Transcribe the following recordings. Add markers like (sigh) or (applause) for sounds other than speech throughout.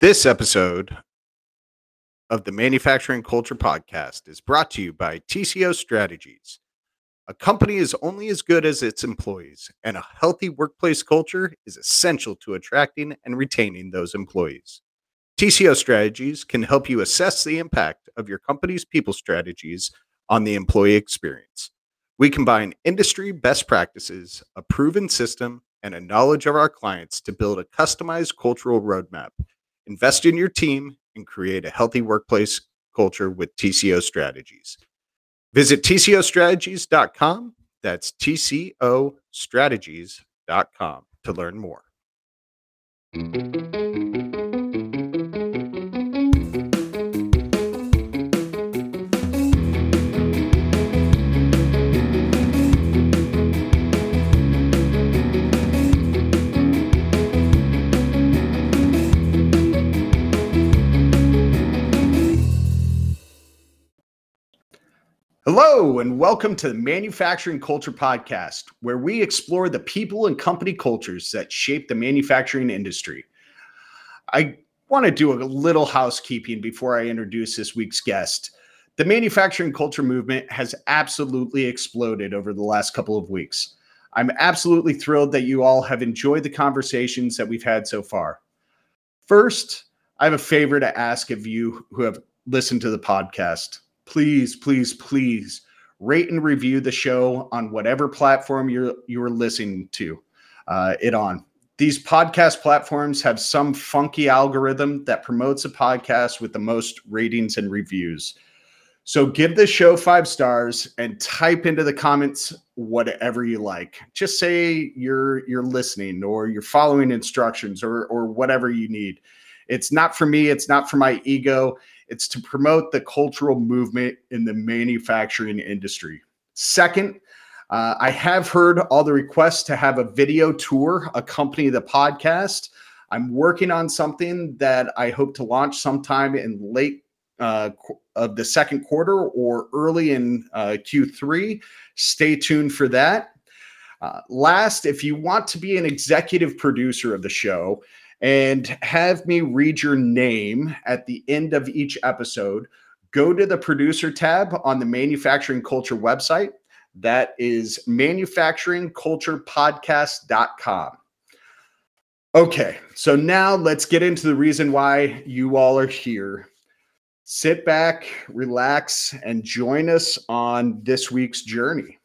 This episode of the Manufacturing Culture Podcast is brought to you by TCO Strategies. A company is only as good as its employees, and a healthy workplace culture is essential to attracting and retaining those employees. TCO Strategies can help you assess the impact of your company's people strategies on the employee experience. We combine industry best practices, a proven system, and a knowledge of our clients to build a customized cultural roadmap. Invest in your team and create a healthy workplace culture with TCO Strategies. Visit TCOstrategies.com. That's TCOstrategies.com to learn more. Hello, and welcome to the Manufacturing Culture Podcast, where we explore the people and company cultures that shape the manufacturing industry. I want to do a little housekeeping before I introduce this week's guest. The manufacturing culture movement has absolutely exploded over the last couple of weeks. I'm absolutely thrilled that you all have enjoyed the conversations that we've had so far. First, I have a favor to ask of you who have listened to the podcast please, please, please rate and review the show on whatever platform you're you're listening to uh, it on. These podcast platforms have some funky algorithm that promotes a podcast with the most ratings and reviews. So give the show five stars and type into the comments whatever you like. Just say you're you're listening or you're following instructions or or whatever you need. It's not for me, it's not for my ego. It's to promote the cultural movement in the manufacturing industry. Second, uh, I have heard all the requests to have a video tour accompany the podcast. I'm working on something that I hope to launch sometime in late uh, of the second quarter or early in uh, Q3. Stay tuned for that. Uh, last, if you want to be an executive producer of the show, and have me read your name at the end of each episode, go to the producer tab on the Manufacturing Culture website. That is manufacturingculturepodcast.com. Okay, so now let's get into the reason why you all are here. Sit back, relax, and join us on this week's journey.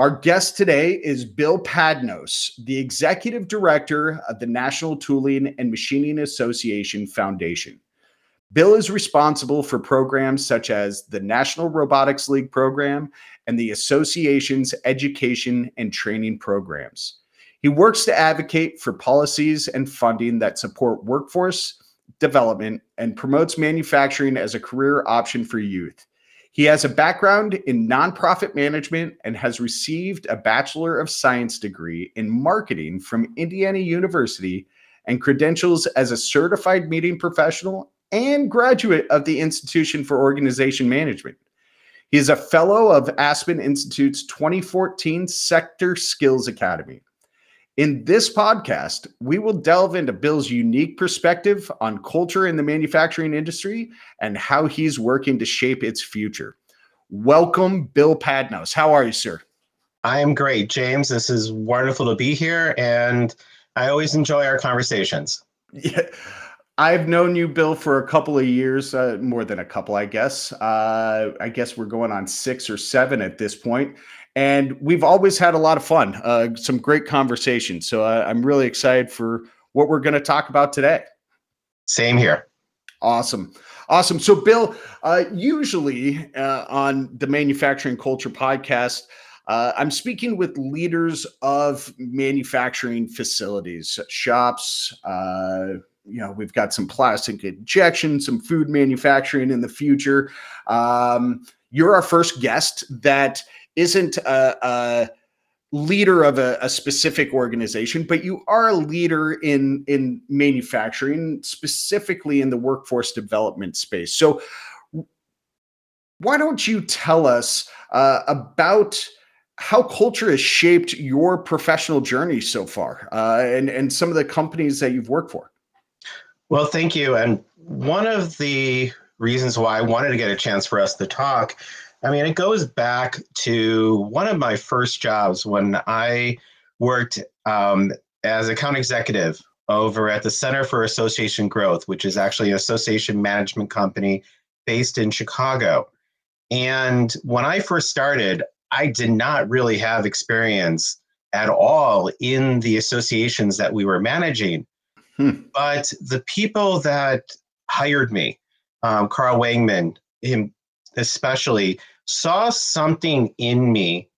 Our guest today is Bill Padnos, the executive director of the National Tooling and Machining Association Foundation. Bill is responsible for programs such as the National Robotics League program and the association's education and training programs. He works to advocate for policies and funding that support workforce development and promotes manufacturing as a career option for youth. He has a background in nonprofit management and has received a Bachelor of Science degree in marketing from Indiana University and credentials as a certified meeting professional and graduate of the Institution for Organization Management. He is a fellow of Aspen Institute's 2014 Sector Skills Academy. In this podcast, we will delve into Bill's unique perspective on culture in the manufacturing industry and how he's working to shape its future. Welcome, Bill Padnos. How are you, sir? I am great, James. This is wonderful to be here, and I always enjoy our conversations. Yeah. (laughs) I've known you, Bill, for a couple of years, uh, more than a couple, I guess. Uh, I guess we're going on six or seven at this point and we've always had a lot of fun, uh, some great conversations. So uh, I'm really excited for what we're going to talk about today. Same here. Awesome. Awesome. So, Bill, uh, usually uh, on the Manufacturing Culture podcast, uh, I'm speaking with leaders of manufacturing facilities, shops. Uh, you know, we've got some plastic injection, some food manufacturing in the future. Um, you're our first guest that isn't a, a leader of a, a, specific organization, but you are a leader in in manufacturing, specifically in the workforce development space. So, why don't you tell us uh, about how culture has shaped your professional journey so far, uh, and and some of the companies that you've worked for? Well, thank you. And one of the reasons why I wanted to get a chance for us to talk, I mean, it goes back to one of my first jobs when I worked um, as account executive over at the Center for Association Growth, which is actually an association management company based in Chicago. And when I first started, I did not really have experience at all in the associations that we were managing. Hmm. But the people that hired me, um, Carl Wangman, him especially, saw something in me,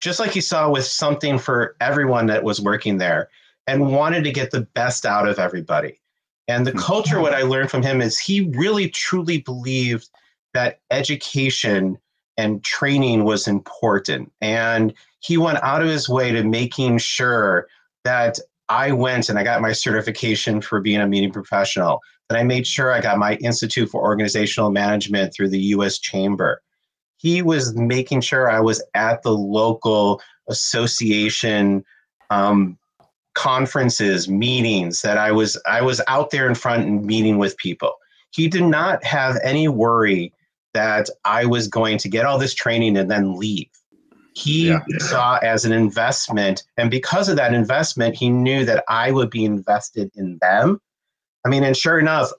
just like he saw with something for everyone that was working there, and wanted to get the best out of everybody. And the hmm. culture, what I learned from him is he really truly believed that education and training was important. And he went out of his way to making sure that I went and I got my certification for being a meeting professional, that I made sure I got my Institute for Organizational Management through the US Chamber. He was making sure I was at the local association um, conferences, meetings, that I was I was out there in front and meeting with people. He did not have any worry that I was going to get all this training and then leave. He yeah. saw as an investment, and because of that investment, he knew that I would be invested in them. I mean, and sure enough,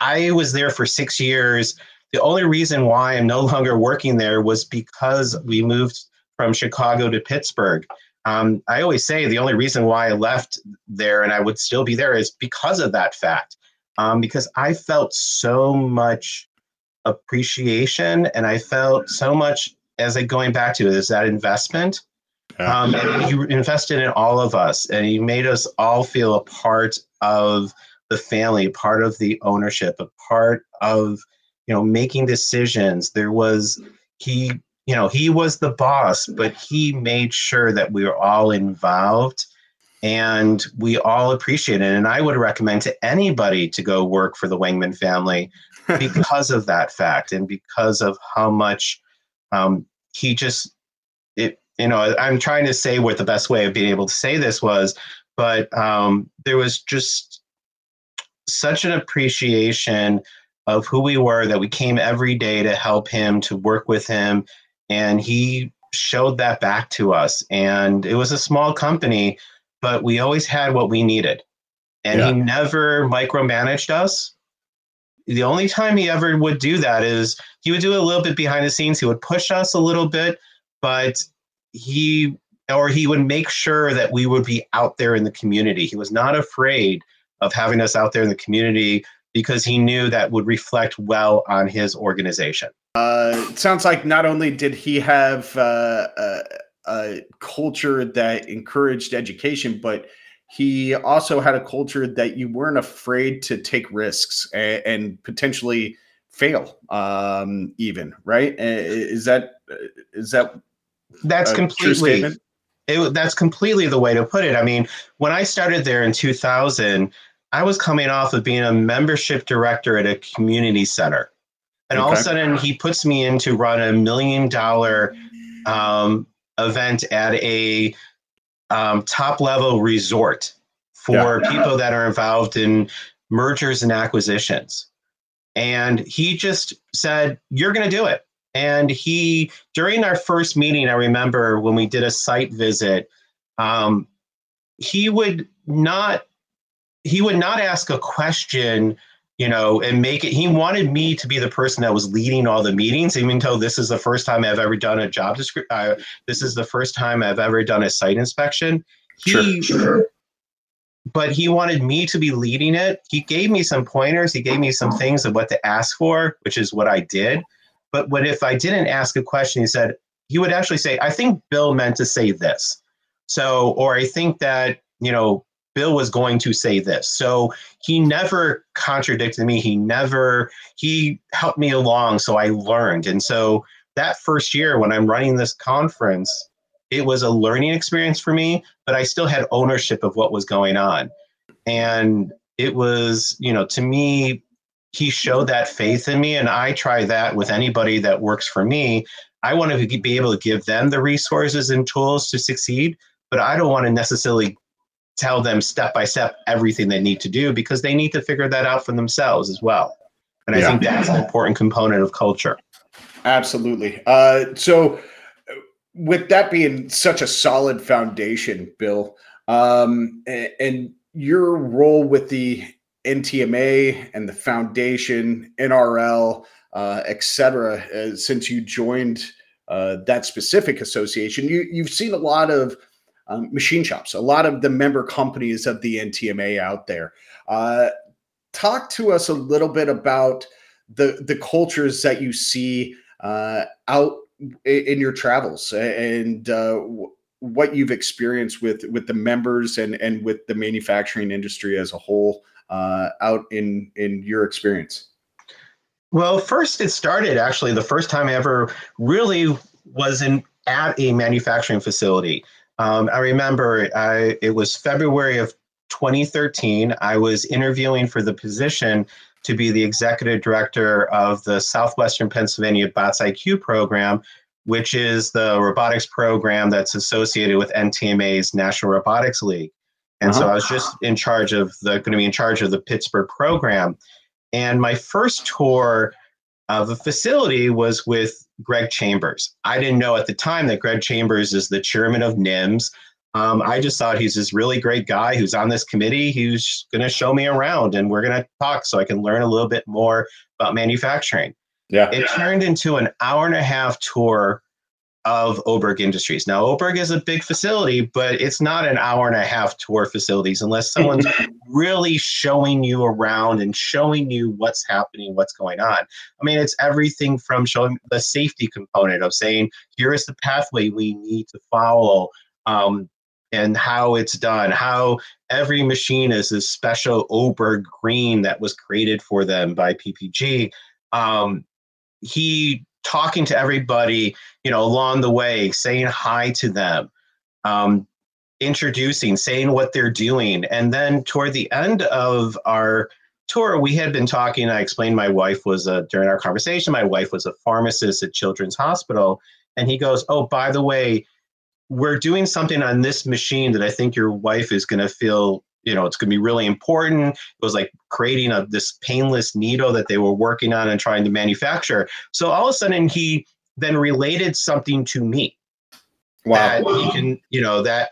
I was there for six years. The only reason why I'm no (laughs) longer working there was because we moved from Chicago to Pittsburgh. Um, I always say the only reason why I left there and I would still be there is because of that fact. Um, because I felt so much appreciation and I felt so much as like going back to it is that investment. Um, and he invested in all of us and you made us all feel a part of the family, part of the ownership, a part of you know making decisions. There was he, you know, he was the boss, but he made sure that we were all involved and we all appreciate it. And I would recommend to anybody to go work for the Wangman family (laughs) because of that fact and because of how much um, he just it you know i'm trying to say what the best way of being able to say this was but um, there was just such an appreciation of who we were that we came every day to help him to work with him and he showed that back to us and it was a small company but we always had what we needed and yeah. he never micromanaged us the only time he ever would do that is he would do a little bit behind the scenes. He would push us a little bit, but he or he would make sure that we would be out there in the community. He was not afraid of having us out there in the community because he knew that would reflect well on his organization. Uh, it sounds like not only did he have uh, a, a culture that encouraged education, but he also had a culture that you weren't afraid to take risks and, and potentially fail um, even right is that is that that's completely it, that's completely the way to put it i mean when i started there in 2000 i was coming off of being a membership director at a community center and okay. all of a sudden he puts me in to run a million dollar um, event at a um, top level resort for yeah. people that are involved in mergers and acquisitions. And he just said, You're going to do it. And he, during our first meeting, I remember when we did a site visit, um, he would not he would not ask a question you know, and make it. He wanted me to be the person that was leading all the meetings, even though this is the first time I've ever done a job description. Uh, this is the first time I've ever done a site inspection. He, sure, sure. But he wanted me to be leading it. He gave me some pointers. He gave me some things of what to ask for, which is what I did. But what if I didn't ask a question? He said he would actually say, "I think Bill meant to say this." So, or I think that you know Bill was going to say this. So he never contradicted me. He never, he helped me along. So I learned. And so that first year when I'm running this conference, it was a learning experience for me, but I still had ownership of what was going on. And it was, you know, to me, he showed that faith in me. And I try that with anybody that works for me. I want to be able to give them the resources and tools to succeed, but I don't want to necessarily tell them step by step everything they need to do because they need to figure that out for themselves as well. And I yeah. think that's an important component of culture. Absolutely. Uh, so, with that being such a solid foundation, Bill, um, and, and your role with the NTMA and the foundation, NRL, uh, et cetera, uh, since you joined uh, that specific association, you, you've seen a lot of um, machine shops, a lot of the member companies of the NTMA out there. Uh, talk to us a little bit about the the cultures that you see uh, out in your travels and uh, what you've experienced with with the members and and with the manufacturing industry as a whole uh, out in in your experience. Well, first it started actually the first time I ever really was in at a manufacturing facility. Um, I remember I, it was February of 2013. I was interviewing for the position to be the executive director of the Southwestern Pennsylvania Bots IQ program, which is the robotics program that's associated with NTMA's National Robotics League. And uh-huh. so I was just in charge of the going to be in charge of the Pittsburgh program. And my first tour of a facility was with Greg Chambers. I didn't know at the time that Greg Chambers is the chairman of NIMS. Um, I just thought he's this really great guy who's on this committee who's going to show me around and we're going to talk so I can learn a little bit more about manufacturing. Yeah. It turned into an hour and a half tour of Oberg Industries. Now, Oberg is a big facility, but it's not an hour and a half tour facilities unless someone's (laughs) really showing you around and showing you what's happening, what's going on. I mean, it's everything from showing the safety component of saying, here is the pathway we need to follow. Um, and how it's done, how every machine is a special Oberg green that was created for them by PPG. Um, he talking to everybody, you know, along the way, saying hi to them, um, introducing, saying what they're doing. And then toward the end of our tour, we had been talking. I explained my wife was a, during our conversation, my wife was a pharmacist at Children's Hospital. And he goes, Oh, by the way, we're doing something on this machine that I think your wife is going to feel you know it's going to be really important. It was like creating a this painless needle that they were working on and trying to manufacture. So all of a sudden he then related something to me. Wow. That he can you know that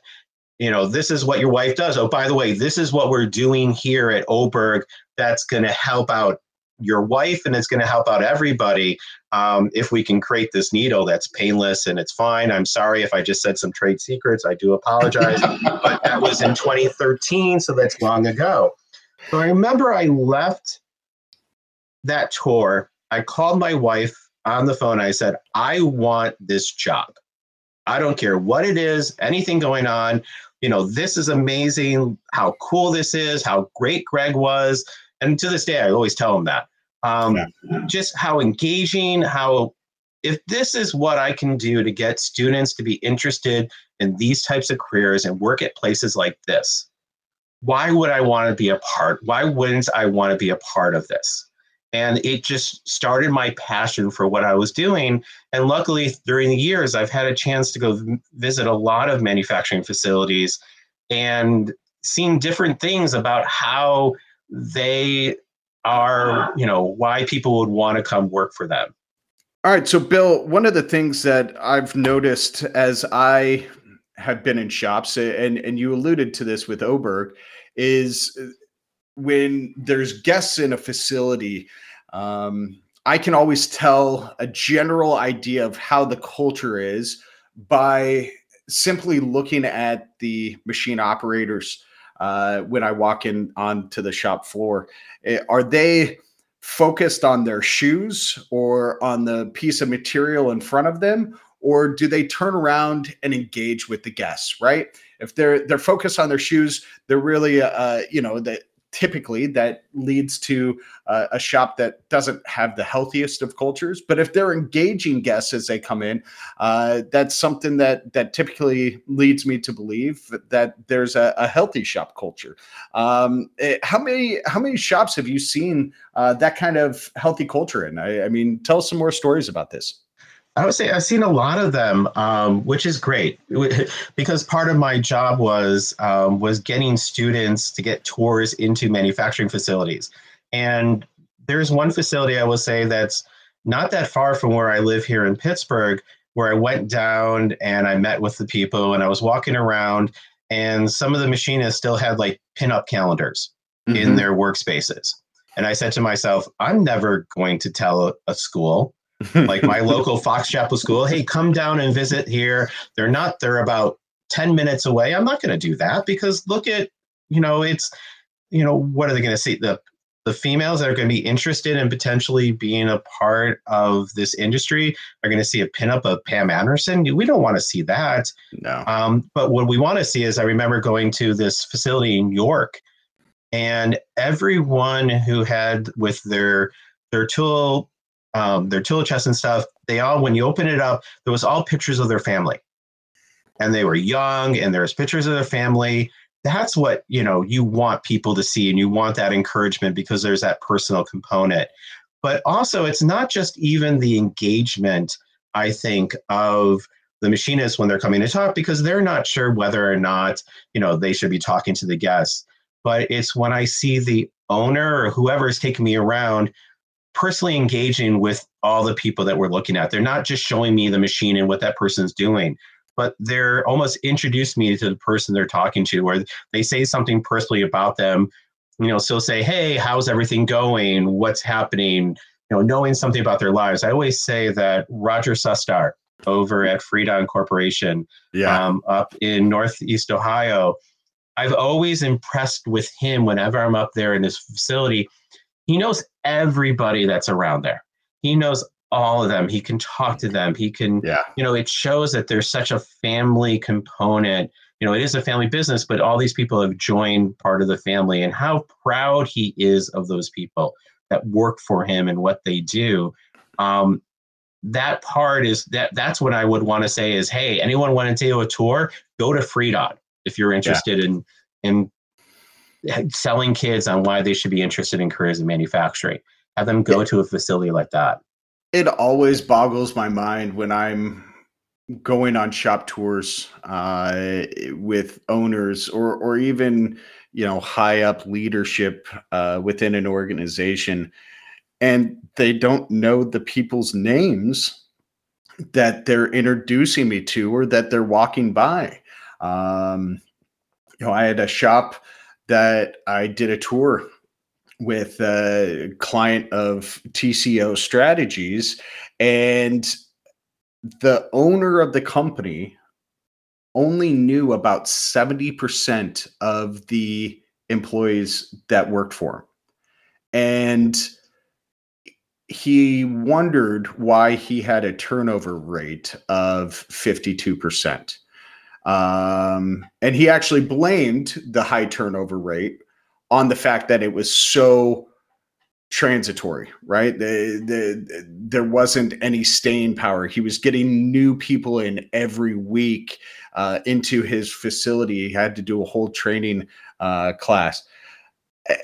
you know this is what your wife does. Oh by the way this is what we're doing here at oberg. That's going to help out your wife and it's going to help out everybody um, if we can create this needle that's painless and it's fine. I'm sorry if I just said some trade secrets. I do apologize. (laughs) but that was in 2013, so that's long ago. So I remember I left that tour. I called my wife on the phone. I said, I want this job. I don't care what it is, anything going on. You know, this is amazing, how cool this is, how great Greg was. And to this day, I always tell him that. Um, yeah. Just how engaging, how if this is what I can do to get students to be interested in these types of careers and work at places like this, why would I want to be a part? Why wouldn't I want to be a part of this? And it just started my passion for what I was doing. And luckily, during the years, I've had a chance to go visit a lot of manufacturing facilities and seen different things about how they are, you know, why people would want to come work for them. All right. So, Bill, one of the things that I've noticed as I have been in shops, and, and you alluded to this with Oberg, is when there's guests in a facility, um, I can always tell a general idea of how the culture is by simply looking at the machine operators uh, when I walk in onto the shop floor. Eh, are they focused on their shoes or on the piece of material in front of them? Or do they turn around and engage with the guests? Right? If they're they're focused on their shoes, they're really uh, you know that typically that leads to uh, a shop that doesn't have the healthiest of cultures but if they're engaging guests as they come in uh, that's something that that typically leads me to believe that there's a, a healthy shop culture. Um, eh, how many how many shops have you seen uh, that kind of healthy culture in? I, I mean tell us some more stories about this I would say I've seen a lot of them, um, which is great (laughs) because part of my job was um, was getting students to get tours into manufacturing facilities. And there's one facility I will say that's not that far from where I live here in Pittsburgh, where I went down and I met with the people and I was walking around, and some of the machinists still had like pinup calendars mm-hmm. in their workspaces. And I said to myself, I'm never going to tell a school like my local Fox Chapel school, hey, come down and visit here. They're not, they're about 10 minutes away. I'm not going to do that because look at, you know, it's, you know, what are they going to see? The the females that are going to be interested in potentially being a part of this industry are going to see a pinup of Pam Anderson. We don't want to see that. No. Um, but what we want to see is I remember going to this facility in York, and everyone who had with their their tool um, their tool chest and stuff, they all when you open it up, there was all pictures of their family, and they were young, and there was pictures of their family. That's what you know you want people to see and you want that encouragement because there's that personal component. But also it's not just even the engagement i think of the machinists when they're coming to talk because they're not sure whether or not you know they should be talking to the guests. But it's when i see the owner or whoever is taking me around personally engaging with all the people that we're looking at they're not just showing me the machine and what that person's doing but they're almost introduced me to the person they're talking to, or they say something personally about them. You know, so say, "Hey, how's everything going? What's happening?" You know, knowing something about their lives. I always say that Roger Sustar over at Fredon Corporation, yeah. um, up in Northeast Ohio, I've always impressed with him whenever I'm up there in this facility. He knows everybody that's around there. He knows all of them. He can talk to them. He can, yeah. you know, it shows that there's such a family component. You know, it is a family business, but all these people have joined part of the family and how proud he is of those people that work for him and what they do. Um, that part is that that's what I would want to say is, hey, anyone want to do a tour, go to Fredon if you're interested yeah. in in selling kids on why they should be interested in careers in manufacturing. Have them go yeah. to a facility like that it always boggles my mind when I'm going on shop tours uh, with owners or or even you know high up leadership uh, within an organization, and they don't know the people's names that they're introducing me to or that they're walking by. Um, you know, I had a shop that I did a tour with a client of TCO Strategies, and the owner of the company only knew about 70% of the employees that worked for him. And he wondered why he had a turnover rate of 52%. Um, and he actually blamed the high turnover rate on the fact that it was so transitory, right? The, the, there wasn't any staying power. He was getting new people in every week uh, into his facility. He had to do a whole training uh, class. Uh,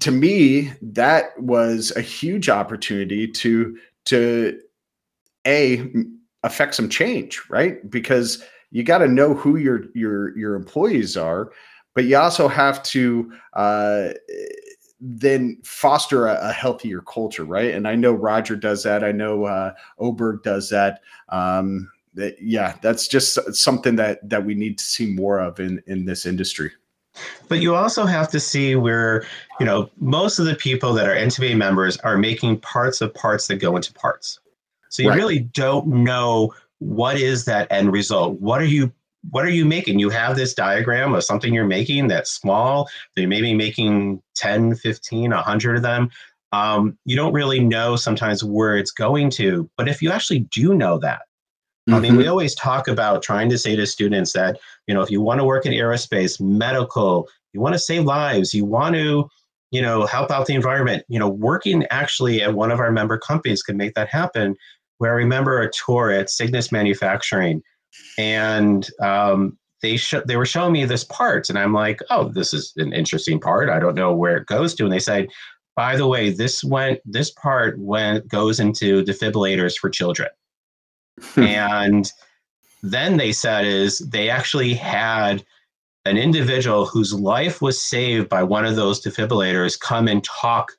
to me, that was a huge opportunity to to a affect some change, right? Because you got to know who your your your employees are but you also have to uh, then foster a, a, healthier culture, right? And I know Roger does that. I know uh, Oberg does that. Um, that. Yeah, that's just something that that we need to see more of in in this industry. But you also have to see where, you know, most of the people that are NTMA members are making parts of parts that go into parts. So you right. really don't know what is that end result. What are you what are you making? You have this diagram of something you're making that's small, you may be making 10, 15, 100 of them. Um, you don't really know sometimes where it's going to. But if you actually do know that, mm-hmm. I mean, we mm-hmm. always talk about trying to say to students that, you know, if you want to work in aerospace, medical, you want to save lives, you want to, you know, help out the environment, you know, working actually at one of our member companies can make that happen. Where I remember a tour at Cygnus Manufacturing and um, they sh- they were showing me this part, and I'm like, oh, this is an interesting part. I don't know where it goes to, and they said, by the way, this went this part went goes into defibrillators for children. and then they said is they actually had an individual whose life was saved by one of those defibrillators come and talk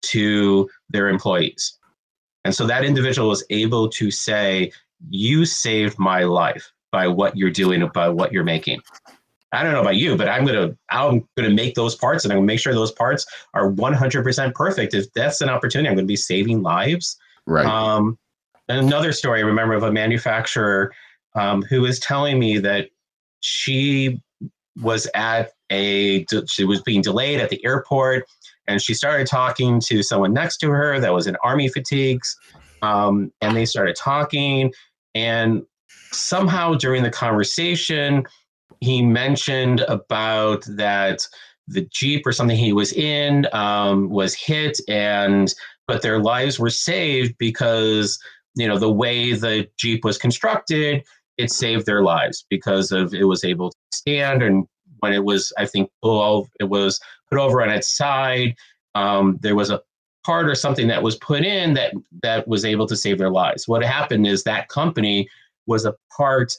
to their employees. And so that individual was able to say, You saved my life by what you're doing, by what you're making. I don't know about you, but I'm gonna I'm gonna make those parts and I'm gonna make sure those parts are 100% perfect. If that's an opportunity, I'm gonna be saving lives. Right. Um, another story I remember of a manufacturer um, who was telling me that she was at a she was being delayed at the airport and she started talking to someone next to her that was in army fatigues um, and they started talking. And somehow during the conversation he mentioned about that the jeep or something he was in um, was hit and but their lives were saved because you know the way the jeep was constructed it saved their lives because of it was able to stand and when it was i think it was put over on its side um, there was a part or something that was put in that that was able to save their lives what happened is that company was a part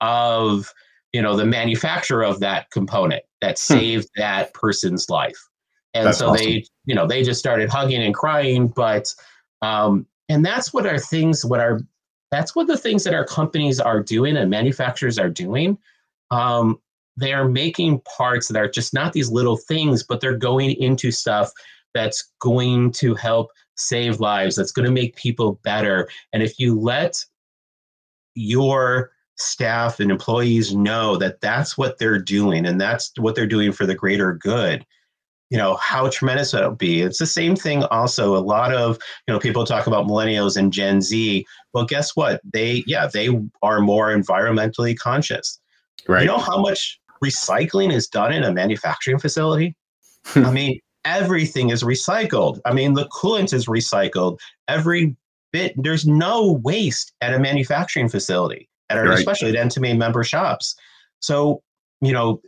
of you know the manufacturer of that component that hmm. saved hmm. that person's life and that's so awesome. they you know they just started hugging and crying but um and that's what our things what our that's what the things that our companies are doing and manufacturers are doing. Um, they are making parts that are just not these little things, but they're going into stuff that's going to help save lives, that's going to make people better. And if you let your staff and employees know that that's what they're doing and that's what they're doing for the greater good, you know how tremendous that'll be. It's the same thing also a lot of you know people talk about millennials and gen z. Well guess what? They yeah they are more environmentally conscious. Right. you know how much recycling is done in a manufacturing facility hmm. i mean everything is recycled i mean the coolant is recycled every bit there's no waste at a manufacturing facility at our, right. especially at NTMA member shops so you know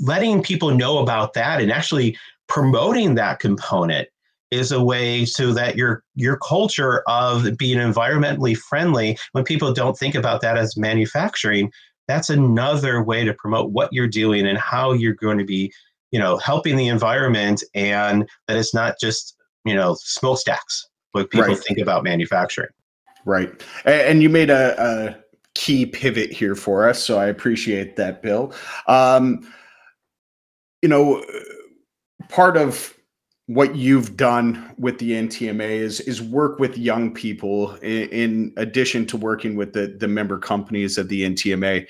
letting people know about that and actually promoting that component is a way so that your your culture of being environmentally friendly when people don't think about that as manufacturing that's another way to promote what you're doing and how you're going to be you know helping the environment and that it's not just you know smokestacks what people right. think about manufacturing. Right. And you made a, a, key pivot here for us so i appreciate that bill. Um, you know, part of what you've done with the NTMA is is work with young people in, in, addition to working with the the member companies of the NTMA.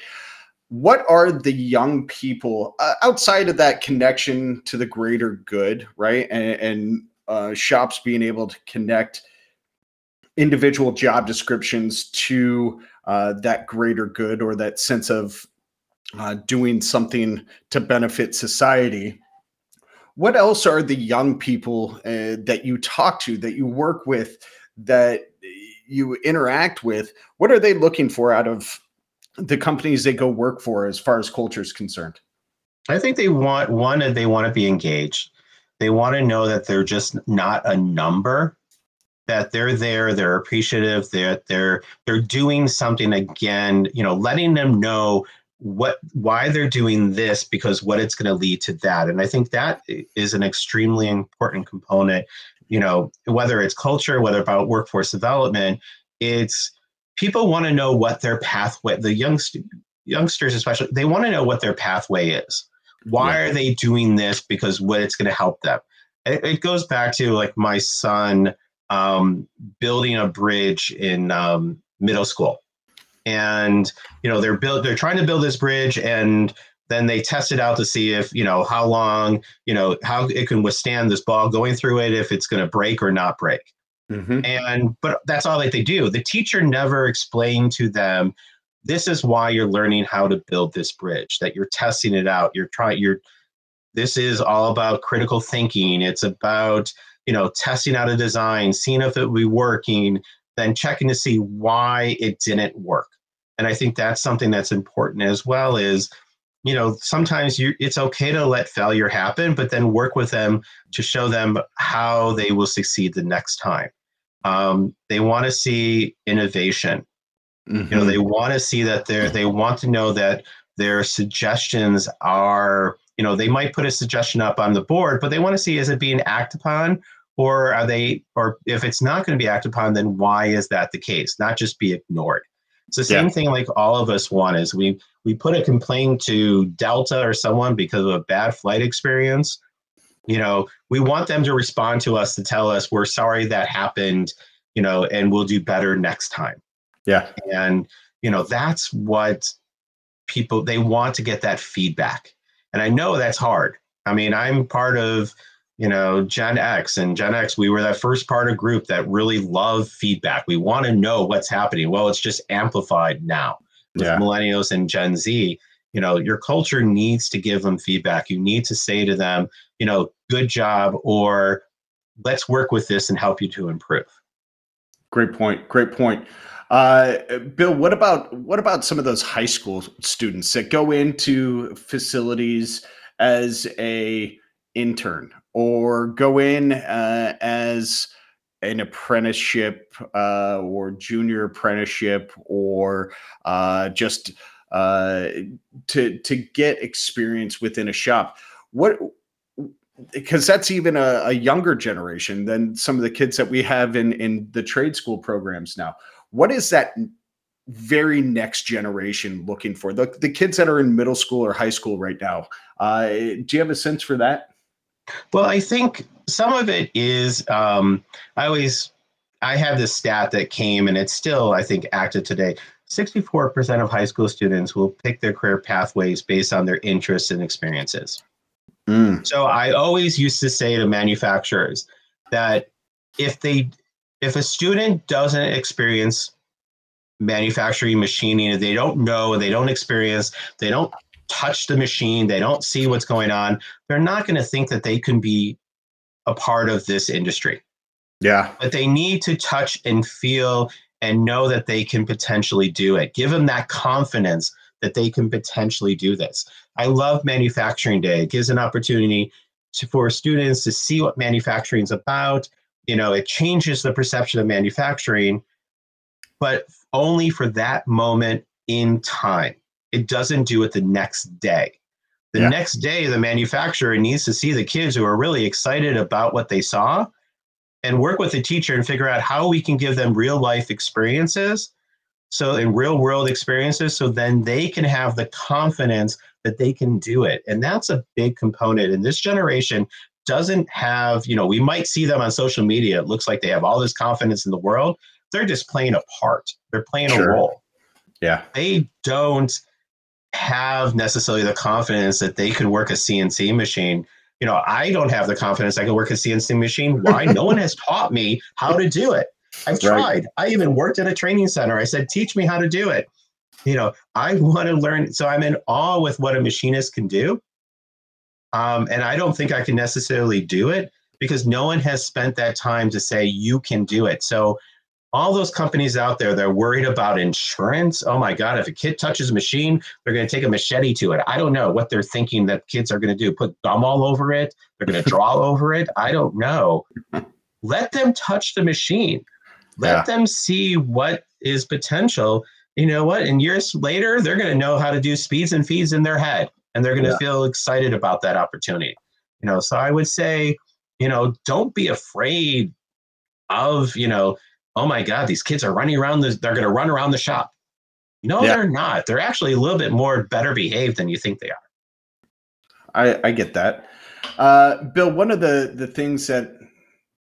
What are the young people uh, outside of that connection to the greater good, right? And, and uh, shops being able to connect individual job descriptions to uh, that greater good or that sense of uh, doing something to benefit society. What else are the young people uh, that you talk to, that you work with, that you interact with? What are they looking for out of the companies they go work for as far as culture is concerned? I think they want one, they want to be engaged. They want to know that they're just not a number, that they're there, they're appreciative, they're they're they're doing something again, you know, letting them know what why they're doing this because what it's going to lead to that. And i think that is an extremely important component you know whether it's culture whether about workforce development it's people want to know what their pathway the youngst- youngsters especially they want to know what their pathway is. Why yeah. are they doing this because what it's going to help them? It, it, goes back to like my son um, building a bridge in um, middle school and you know they're build they're trying to build this bridge and then they test it out to see if you know how long you know how it can withstand this ball going through it if it's going to break or not break. Mm-hmm. and but that's all that they do. The teacher never explained to them this is why you're learning how to build this bridge that you're testing it out. You're trying you're this is all about critical thinking. It's about you know testing out a design seeing if it will be working then checking to see why it didn't work. And i think that's something that's important as well is you know sometimes you it's okay to let failure happen but then work with them to show them how they will succeed the next time. Um, they want to see innovation. Mm-hmm. You know, they want to see that they're they want to know that their suggestions are, you know, they might put a suggestion up on the board, but they want to see is it being acted upon or are they or if it's not going to be acted upon then why is that the case? Not just be ignored. It's the same yeah. thing like all of us want is we we put a complaint to delta or someone because of a bad flight experience. You know we want them to respond to us to tell us we're sorry that happened you know and we'll do better next time. Yeah. And you know that's what people they want to get that feedback. And i know that's hard. I mean i'm part of you know, Gen X and Gen X, we were that first part of group that really love feedback. We want to know what's happening. Well, it's just amplified now with yeah. millennials and Gen Z. You know, your culture needs to give them feedback. You need to say to them, you know, good job, or let's work with this and help you to improve. Great point. Great point. Uh, Bill, what about what about some of those high school students that go into facilities as a intern or go in uh, as an apprenticeship uh, or junior apprenticeship or uh, just uh, to to get experience within a shop. What because that's even a, a, younger generation than some of the kids that we have in in the trade school programs now. What is that very next generation looking for? The the kids that are in middle school or high school right now. Uh, do you have a sense for that? Well, I think some of it is um, I always I have this stat that came and it's still I think active today. 64% of high school students will pick their career pathways based on their interests and experiences. Mm. So I always used to say to manufacturers that if they if a student doesn't experience manufacturing machining, they don't know, they don't experience, they don't touch the machine, they don't see what's going on, they're not going to think that they can be a part of this industry. Yeah. But they need to touch and feel and know that they can potentially do it. Give them that confidence that they can potentially do this. I love Manufacturing Day. It gives an opportunity to, for students to see what manufacturing is about. You know, it changes the perception of manufacturing, but only for that moment in time it doesn't do it the next day. The yeah. next day, the manufacturer needs to see the kids who are really excited about what they saw and work with the teacher and figure out how we can give them real life experiences. So, in real world experiences, so then they can have the confidence that they can do it. And that's a big component. And this generation doesn't have, you know, we might see them on social media. It looks like they have all this confidence in the world. They're just playing a part, they're playing sure. a role. Yeah. They don't have necessarily the confidence that they could work a CNC machine. You know, I don't have the confidence I can work a CNC machine. Why? no one has taught me how to do it. I've tried. Right. I even worked at a training center. I said, teach me how to do it. You know, I (laughs) want to learn. So I'm in awe with what a machinist can do. Um, and I don't think I can necessarily do it because no one has spent that time to say you can do it. So all those companies out there they're worried about insurance oh my god if a kid touches a machine they're going to take a machete to it. I don't know what they're thinking that kids are going to do put gum all over it they're going (laughs) to draw over it i don't know. (laughs) Let them touch the machine. Let yeah. them see what is potential. You know what and years later they're going to know how to do speeds and feeds in their head and they're going to yeah. feel excited about that opportunity. You know so i would say you know don't be afraid of you know oh my God, these kids are running around the, they're going to run around the shop. No, yeah. they're not. They're actually a little bit more better behaved than you think they are. I, I get that. Uh, Bill, one of the, the things that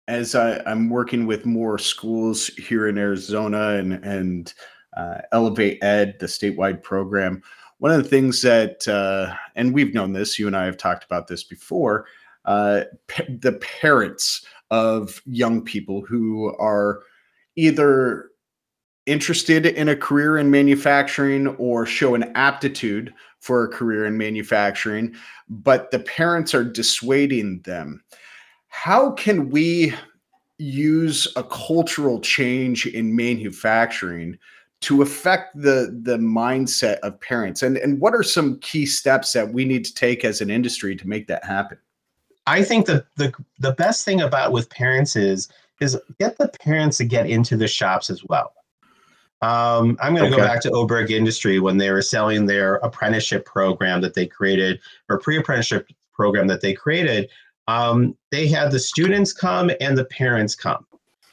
as I, am working with more schools here in Arizona and, and uh, Elevate Ed, the statewide program, one of the things that, uh, and we've known this, you and I have talked about this before, uh, the parents of young people who are either interested in a career in manufacturing or show an aptitude for a career in manufacturing, but the parents are dissuading them. How can we use a cultural change in manufacturing to affect the the mindset of parents and and what are some key steps that we need to take as an industry to make that happen i think the the, the best thing about with parents is is get the parents to get into the shops as well. Um, I'm going to okay. go back to Oberg Industry when they were selling their apprenticeship program that they created, or pre-apprenticeship program that they created. Um, they had the students come and the parents come.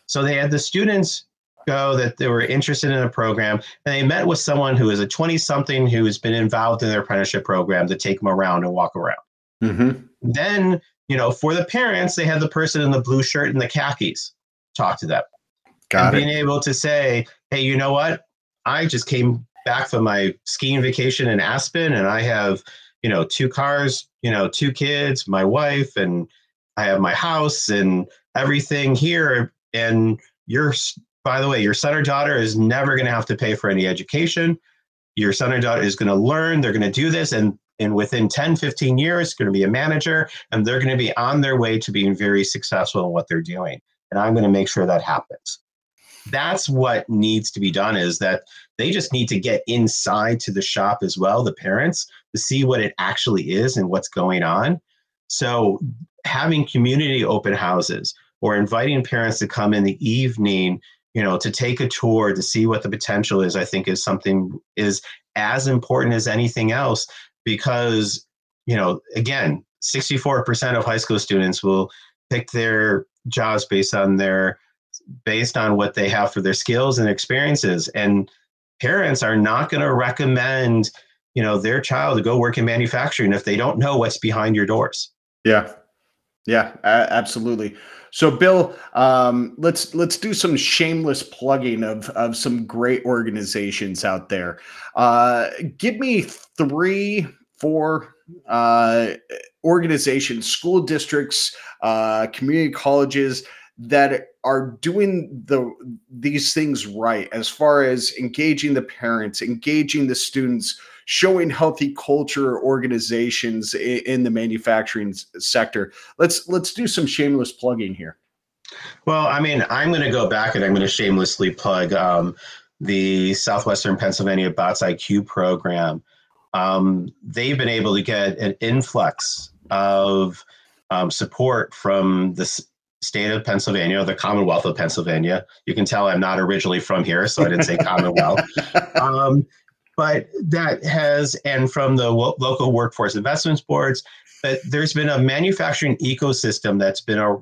So they had the students go that they were interested in a program and they met with someone who is a 20 something who has been involved in their apprenticeship program to take them around and walk around. Mm-hmm. Then, you know, for the parents, they had the person in the blue shirt and the khakis talk to them. Got and it. being able to say, hey, you know what? I just came back from my skiing vacation in Aspen and I have, you know, two cars, you know, two kids, my wife, and I have my house and everything here. And you're, by the way, your son or daughter is never going to have to pay for any education. Your son or daughter is going to learn, they're going to do this, and and within 10 15 years going to be a manager and they're going to be on their way to being very successful in what they're doing. And i'm going to make sure that happens. That's what needs to be done is that they just need to get inside to the shop as well the parents to see what it actually is and what's going on. So having community open houses or inviting parents to come in the evening you know to take a tour to see what the potential is i think is something is as important as anything else because you know again 64% of high school students will pick their jobs based on their based on what they have for their skills and experiences. And parents are not going to recommend you know their child to go work in manufacturing if they don't know what's behind your doors. Yeah. Yeah absolutely so bill um, let's let's do some shameless plugging of of some great organizations out there. Uh, give me three four uh, organizations school districts uh, community colleges that are doing the these things right as far as engaging the parents engaging the students showing healthy culture organizations in, in the manufacturing sector let's let's do some shameless plugging here well i mean i'm going to go back and i'm going to shamelessly plug um, the southwestern pennsylvania bots iq program um, they've been able to get an influx of um, support from the state of Pennsylvania, the Commonwealth of Pennsylvania. You can tell I'm not originally from here, so I didn't say (laughs) Commonwealth. Um, but that has, and from the local workforce investments boards, that there's been a manufacturing ecosystem that's been a,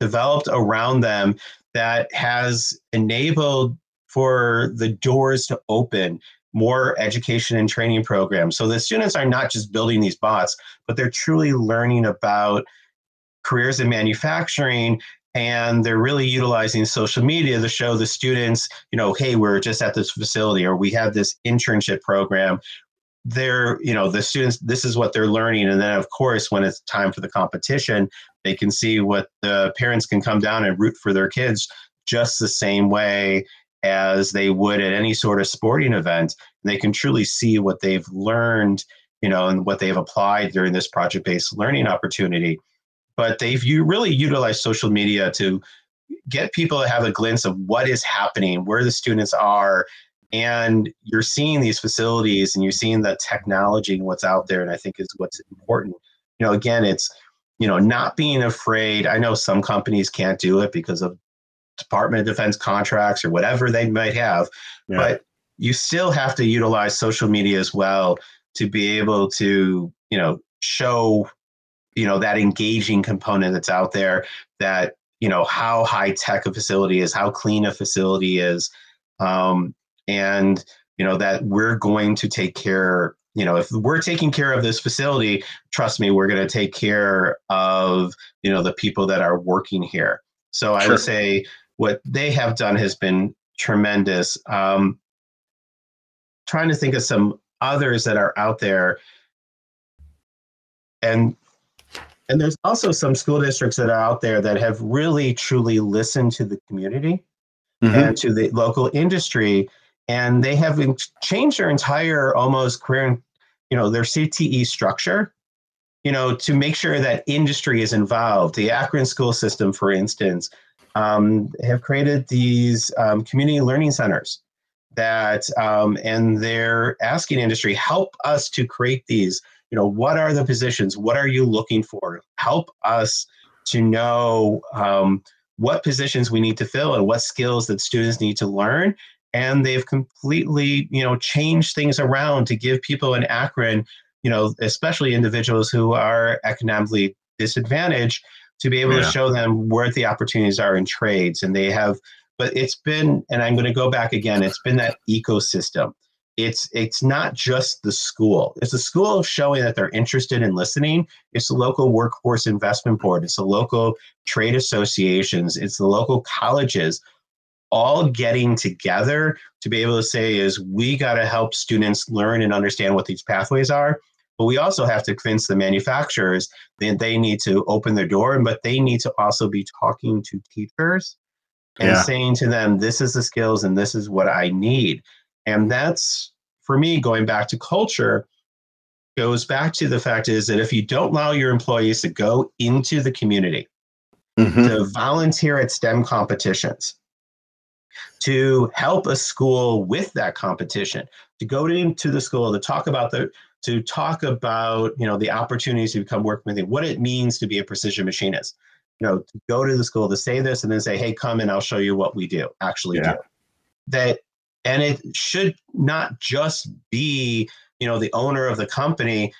developed around them that has enabled for the doors to open more education and training programs. So the students are not just building these bots, but they're truly learning about careers in manufacturing and they're really utilizing social media to show the students you know hey we're just at this facility or we have this internship program. They're you know the students this is what they're learning and then of course when it's time for the competition they can see what the parents can come down and root for their kids just the same way as they would at any sort of sporting event. They can truly see what they've learned you know and what they've applied during this project based learning opportunity but they've you really utilized social media to get people to have a glimpse of what is happening, where the students are, and you're seeing these facilities and you're seeing the technology and what's out there. And I think is what's important. You know, again, it's you know not being afraid. I know some companies can't do it because of Department of Defense contracts or whatever they might have, yeah. but you still have to utilize social media as well to be able to you know show you know that engaging component that's out there that you know how high tech a facility is how clean a facility is um, and you know that we're going to take care you know if we're taking care of this facility trust me we're going to take care of you know the people that are working here. So i would say what they have done has been tremendous. Um, trying to think of some others that are out there. And and there's also some school districts that are out there that have really truly listened to the community mm-hmm. and to the local industry. And they have changed their entire almost career, you know, their CTE structure, you know, to make sure that industry is involved. The Akron school system, for instance, um, have created these um, community learning centers that, um, and they're asking industry, help us to create these you know what are the positions? What are you looking for? Help us to know um, what positions we need to fill and what skills that students need to learn. And they've completely you know changed things around to give people in akron you know especially individuals who are economically disadvantaged to be able yeah. to show them where the opportunities are in trades. And they have but it's been and i'm going to go back again it's been that ecosystem it's it's not just the school. It's the school showing that they're interested in listening. It's the local workforce investment board. It's the local trade associations. It's the local colleges all getting together to be able to say is we got to help students learn and understand what these pathways are but we also have to convince the manufacturers that they need to open their door but they need to also be talking to teachers and yeah. saying to them this is the skills and this is what i need and that's for me going back to culture goes back to the fact is that if you don't allow your employees to go into the community mm-hmm. to volunteer at stem competitions to help a school with that competition, to go into the school to talk about the to talk about you know the opportunities to become work with what it means to be a precision machinist. You know, to go to the school to say this and then say, "Hey, come and I'll show you what we do." Actually, yeah. do that, and it should not just be you know the owner of the company.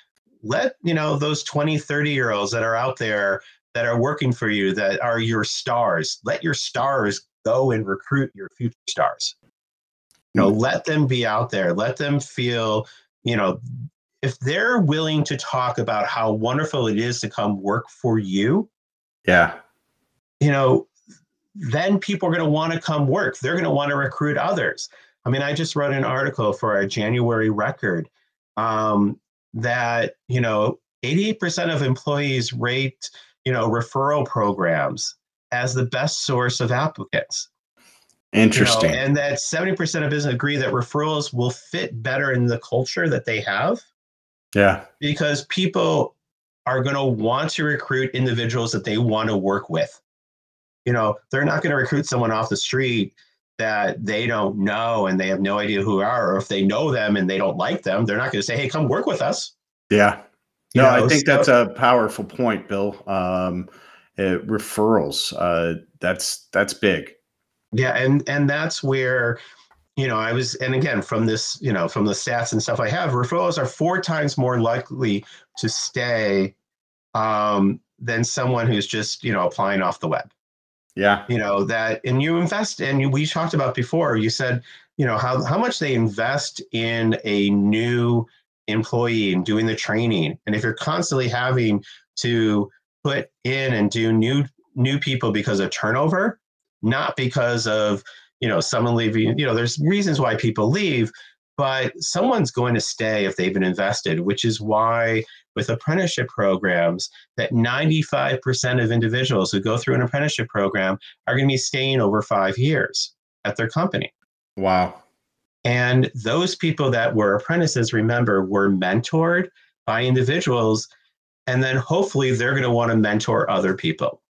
Let you know those 20, 30 year olds that are out there that are working for you that are your stars. Let your stars go and recruit your future stars. You know, mm-hmm. let them be out there. Let them feel, you know, if they're willing to talk about how wonderful it is to come work for you. Yeah. You know, then people are going to want to come work. They're going to want to recruit others. I mean, I just wrote an article for our January record um, that, you know, 88% of employees rate, you know, referral programs as the best source of applicants. Interesting. You know, and that 70% of business agree that referrals will fit better in the culture that they have. Yeah. Because people are going to want to recruit individuals that they want to work with. You know, they're not going to recruit someone off the street that they don't know and they have no idea who are, or if they know them and they don't like them, they're not going to say, "Hey, come work with us." Yeah. No, you know, I think so, that's a powerful point, Bill. Um, uh, referrals. Uh, that's that's big. Yeah, and and that's where you know I was, and again from this, you know, from the stats and stuff I have, referrals are four times more likely to stay um, than someone who's just you know applying off the web. Yeah, you know that, and you invest, and you, we talked about before. You said you know how how much they invest in a new employee and doing the training, and if you're constantly having to put in and do new new people because of turnover, not because of you know someone leaving. You know, there's reasons why people leave, but someone's going to stay if they've been invested, which is why with apprenticeship programs that 95% of individuals who go through an apprenticeship program are going to be staying over 5 years at their company. Wow. And those people that were apprentices, remember, were mentored by individuals and then hopefully they're going to want to mentor other people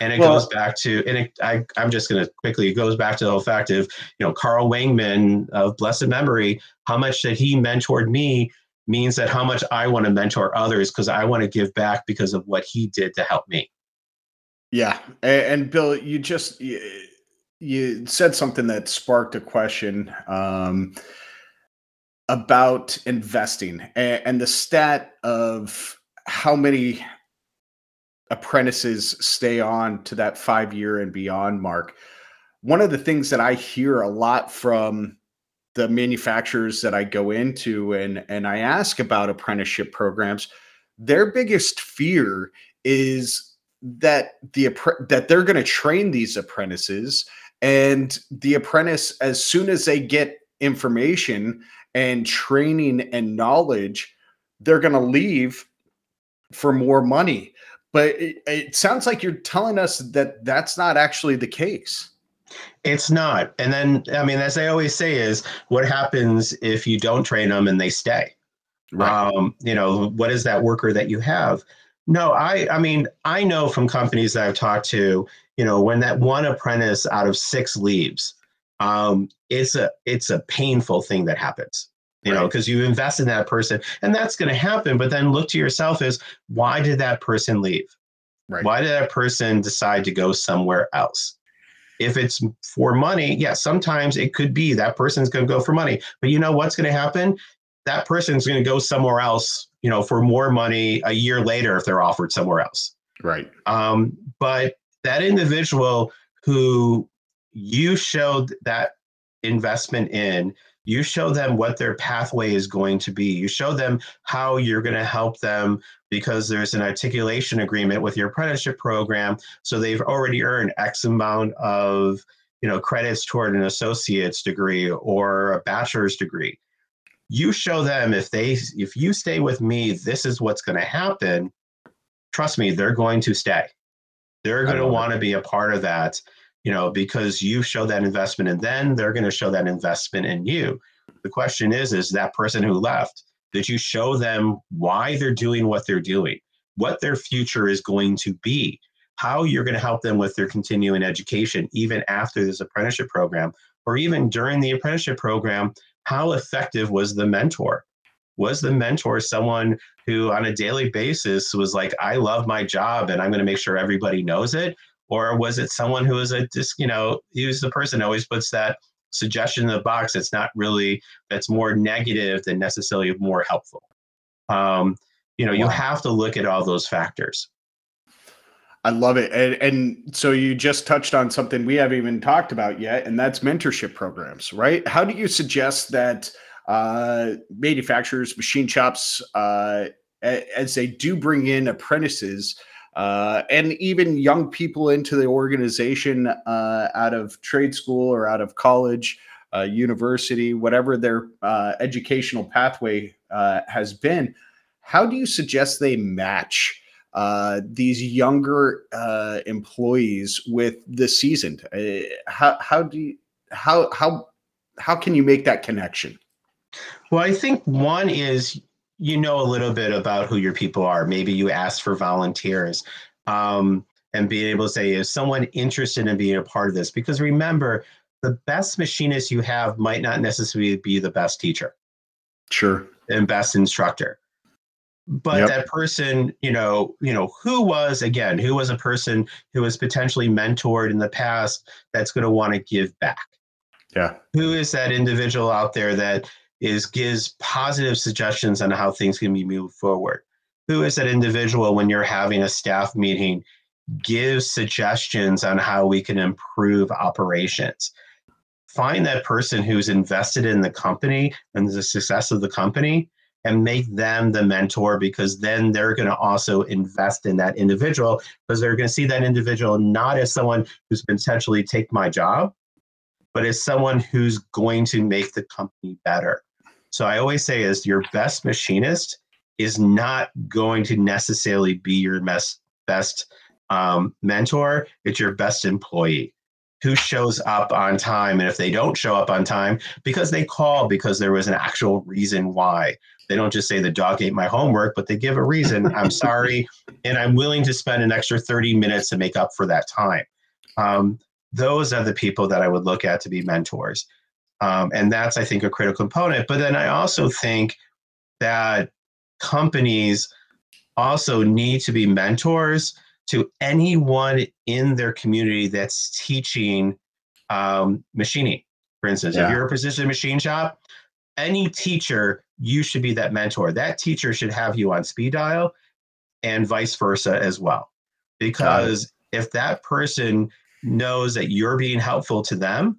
and it well, goes back to and it, I, i'm just going to quickly it goes back to the whole fact of you know carl wangman of blessed memory how much that he mentored me means that how much i want to mentor others because i want to give back because of what he did to help me yeah and, bill you just you, said something that sparked a question um, about investing and the stat of how many apprentices stay on to that five year and beyond mark. One of the things that I hear a lot from the manufacturers that I go into and and I ask about apprenticeship programs, their biggest fear is that the that they're going to train these apprentices and the apprentice as soon as they get information and training and knowledge they're going to leave for more money. But it, it sounds like you're telling us that that's not actually the case. It's not. And then, I mean, as I always say, is what happens if you don't train them and they stay? Right. Um, you know, what is that worker that you have? No, I, I mean, I know from companies that I've talked to, you know, when that one apprentice out of six leaves, um, it's a, it's a painful thing that happens you know, because you invest in that person and that's going to happen. But then look to yourself as why did that person leave? Right. Why did that person decide to go somewhere else? If it's for money, yeah, sometimes it could be that person's going to go for money. But you know what's going to happen? That person's going to go somewhere else, you know, for more money a year later if they're offered somewhere else. Right. Um, but that individual who you showed that investment in, you show them what their pathway is going to be. You show them how you're going to help them because there's an articulation agreement with your apprenticeship program. So they've already earned X amount of you know credits toward an associate's degree or a bachelor's degree. You show them if they if you stay with me, this is what's going to happen. Trust me, they're going to stay. They're going to want to be a part of that you know, because you show that investment and then they're going to show that investment in you. The question is, is that person who left, did you show them why they're doing what they're doing, what their future is going to be, how you're going to help them with their continuing education, even after this apprenticeship program, or even during the apprenticeship program, how effective was the mentor? Was the mentor someone who, on a daily basis, was like, I love my job and I'm going to make sure everybody knows it? Or was it someone who was a just you know he was the person who always puts that suggestion in the box that's not really that's more negative than necessarily more helpful um, you know wow. you have to look at all those factors I love it. And, and, so you just touched on something we haven't even talked about yet, and that's mentorship programs, right? How do you suggest that uh, manufacturers, machine shops, uh, as they do bring in apprentices, uh, and even young people into the organization uh, out of trade school or out of college, uh, university, whatever their uh, educational pathway uh, has been. How do you suggest they match uh, these younger employees with the seasoned? how how do you how how how can you make that connection? Well, I think one is you know a little bit about who your people are. Maybe you ask for volunteers um, and being able to say, is someone interested in being a part of this? Because remember, the best machinist you have might not necessarily be the best teacher. Sure. And best instructor. But yep. that person, you know, you know, who was again, who was a person who was potentially mentored in the past that's going to want to give back. Yeah. Who is that individual out there that is gives positive suggestions on how things can be moved forward. Who is that individual when you're having a staff meeting gives suggestions on how we can improve operations? Find that person who's invested in the company and the success of the company and make them the mentor because then they're going to also invest in that individual because they're going to see that individual not as someone who's potentially take my job, but as someone who's going to make the company better. So I always say is your best machinist is not going to necessarily be your best best um, mentor. It's your best employee who shows up on time. And if they don't show up on time because they call because there was an actual reason why, they don't just say the dog ate my homework, but they give a reason. (laughs) I'm sorry, and I'm willing to spend an extra 30 minutes to make up for that time. Um, those are the people that I would look at to be mentors. Um, and that's, I think, a critical component. But then I also think that companies also need to be mentors to anyone in their community that's teaching um, machining. For instance, yeah. if you're a precision machine shop, any teacher, you should be that mentor. That teacher should have you on speed dial and vice versa as well. Because if that person knows that you're being helpful to them,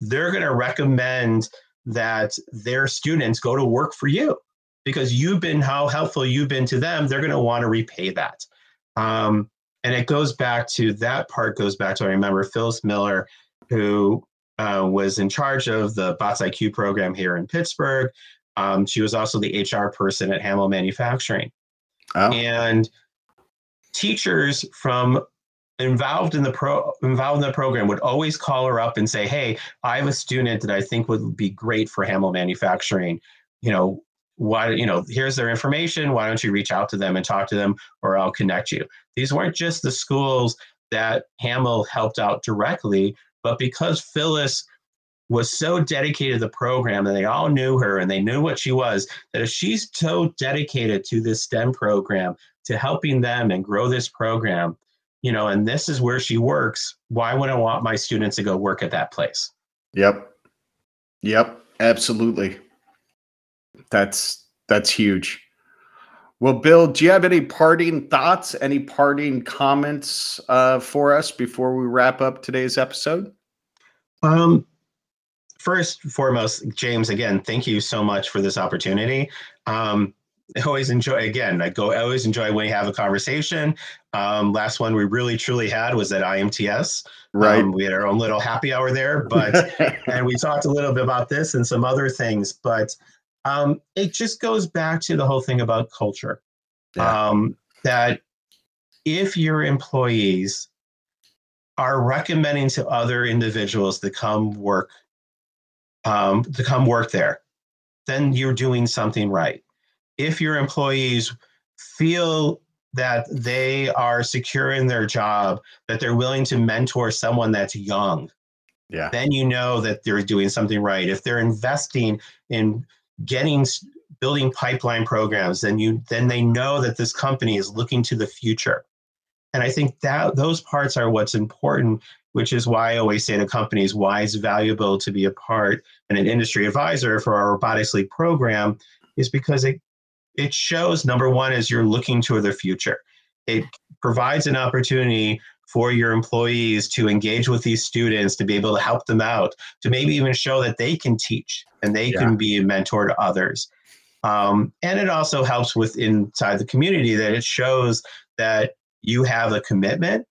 they're going to recommend that their students go to work for you because you've been how helpful you've been to them. They're going to want to repay that. Um, and it goes back to that part goes back to I remember Phyllis Miller, who uh, was in charge of the Bots IQ program here in Pittsburgh. Um, she was also the HR person at Hamill Manufacturing. Oh. And teachers from involved in the pro involved in the program would always call her up and say, "Hey, I have a student that I think would be great for Hamill Manufacturing. You know, why you know here's their information. Why don't you reach out to them and talk to them, or I'll connect you." These weren't just the schools that Hamill helped out directly, but because Phyllis was so dedicated to the program and they all knew her and they knew what she was that if she's so dedicated to this STEM program to helping them and grow this program you know, and this is where she works. Why would I want my students to go work at that place? Yep. Yep. Absolutely. That's that's huge. Well, Bill, do you have any parting thoughts, any parting comments uh, for us before we wrap up today's episode? Um, first foremost, James, again, thank you so much for this opportunity. Um, I (laughs) always enjoy again i go I always enjoy when we have a conversation. Um, last one we really truly had was at imts right. Um, we had our own little happy hour there but (laughs) and we talked a little bit about this and some other things but um, it just goes back to the whole thing about culture. Yeah. um, that if your employees are recommending to other individuals to come work um, to come work there then you're doing something right if your employees feel that they are secure in their job, that they're willing to mentor someone that's young, yeah then you know that they're doing something right. If they're investing in getting building pipeline programs, then you then they know that this company is looking to the future. And I think that those parts are what's important, which is why I always say to companies why it's valuable to be a part and an industry advisor for our robotics league program is because it it shows number one is you're looking toward the future. It provides an opportunity for your employees to engage with these students, to be able to help them out, to maybe even show that they can teach and they Yeah. can be a mentor to others. Um, and it also helps with inside the community that it shows that you have a commitment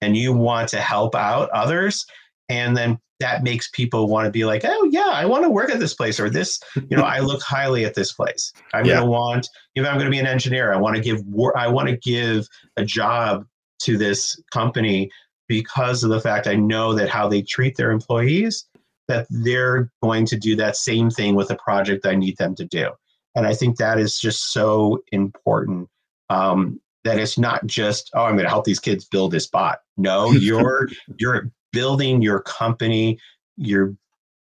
and you want to help out others. And then that makes people want to be like, oh yeah, I want to work at this place or this, you know, I look highly at this place. I'm Yeah. going to want, if I'm going to be an engineer, I want to give, wor- I want to give a job to this company because of the fact I know that how they treat their employees, that they're going to do that same thing with a project I need them to do. And I think that is just so important. Um, that it's not just, oh, I'm going to help these kids build this bot. No, (laughs) you're you're building your company, you're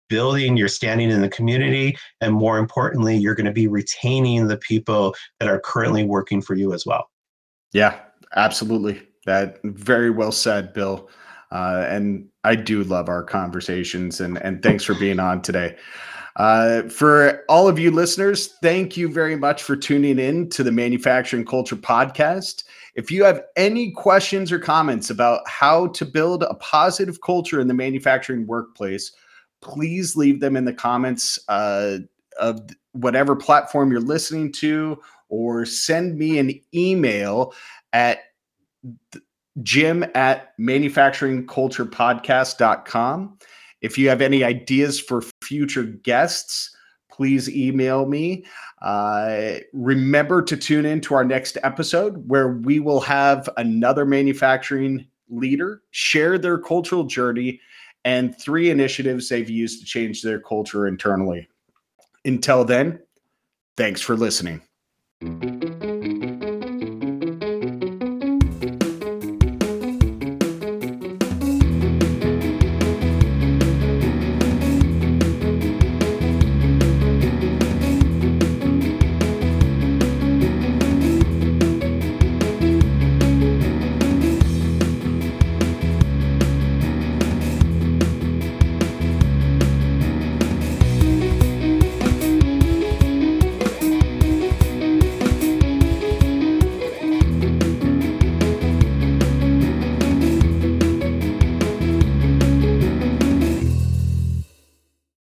building, you're standing in the community, and more importantly, you're going to be retaining the people that are currently working for you as well. Yeah, absolutely. That very well said, Bill. Uh, and I do love our conversations, and and thanks for being on today. Uh, for all of you listeners, thank you very much for tuning in to the Manufacturing Culture Podcast. If you have any questions or comments about how to build a positive culture in the manufacturing workplace, please leave them in the comments uh, of whatever platform you're listening to, or send me an email at jim at manufacturingculturepodcast.com. If you have any ideas for future guests, please email me. Uh, remember to tune in to our next episode where we will have another manufacturing leader share their cultural journey and three initiatives they've used to change their culture internally. Until then, thanks for listening.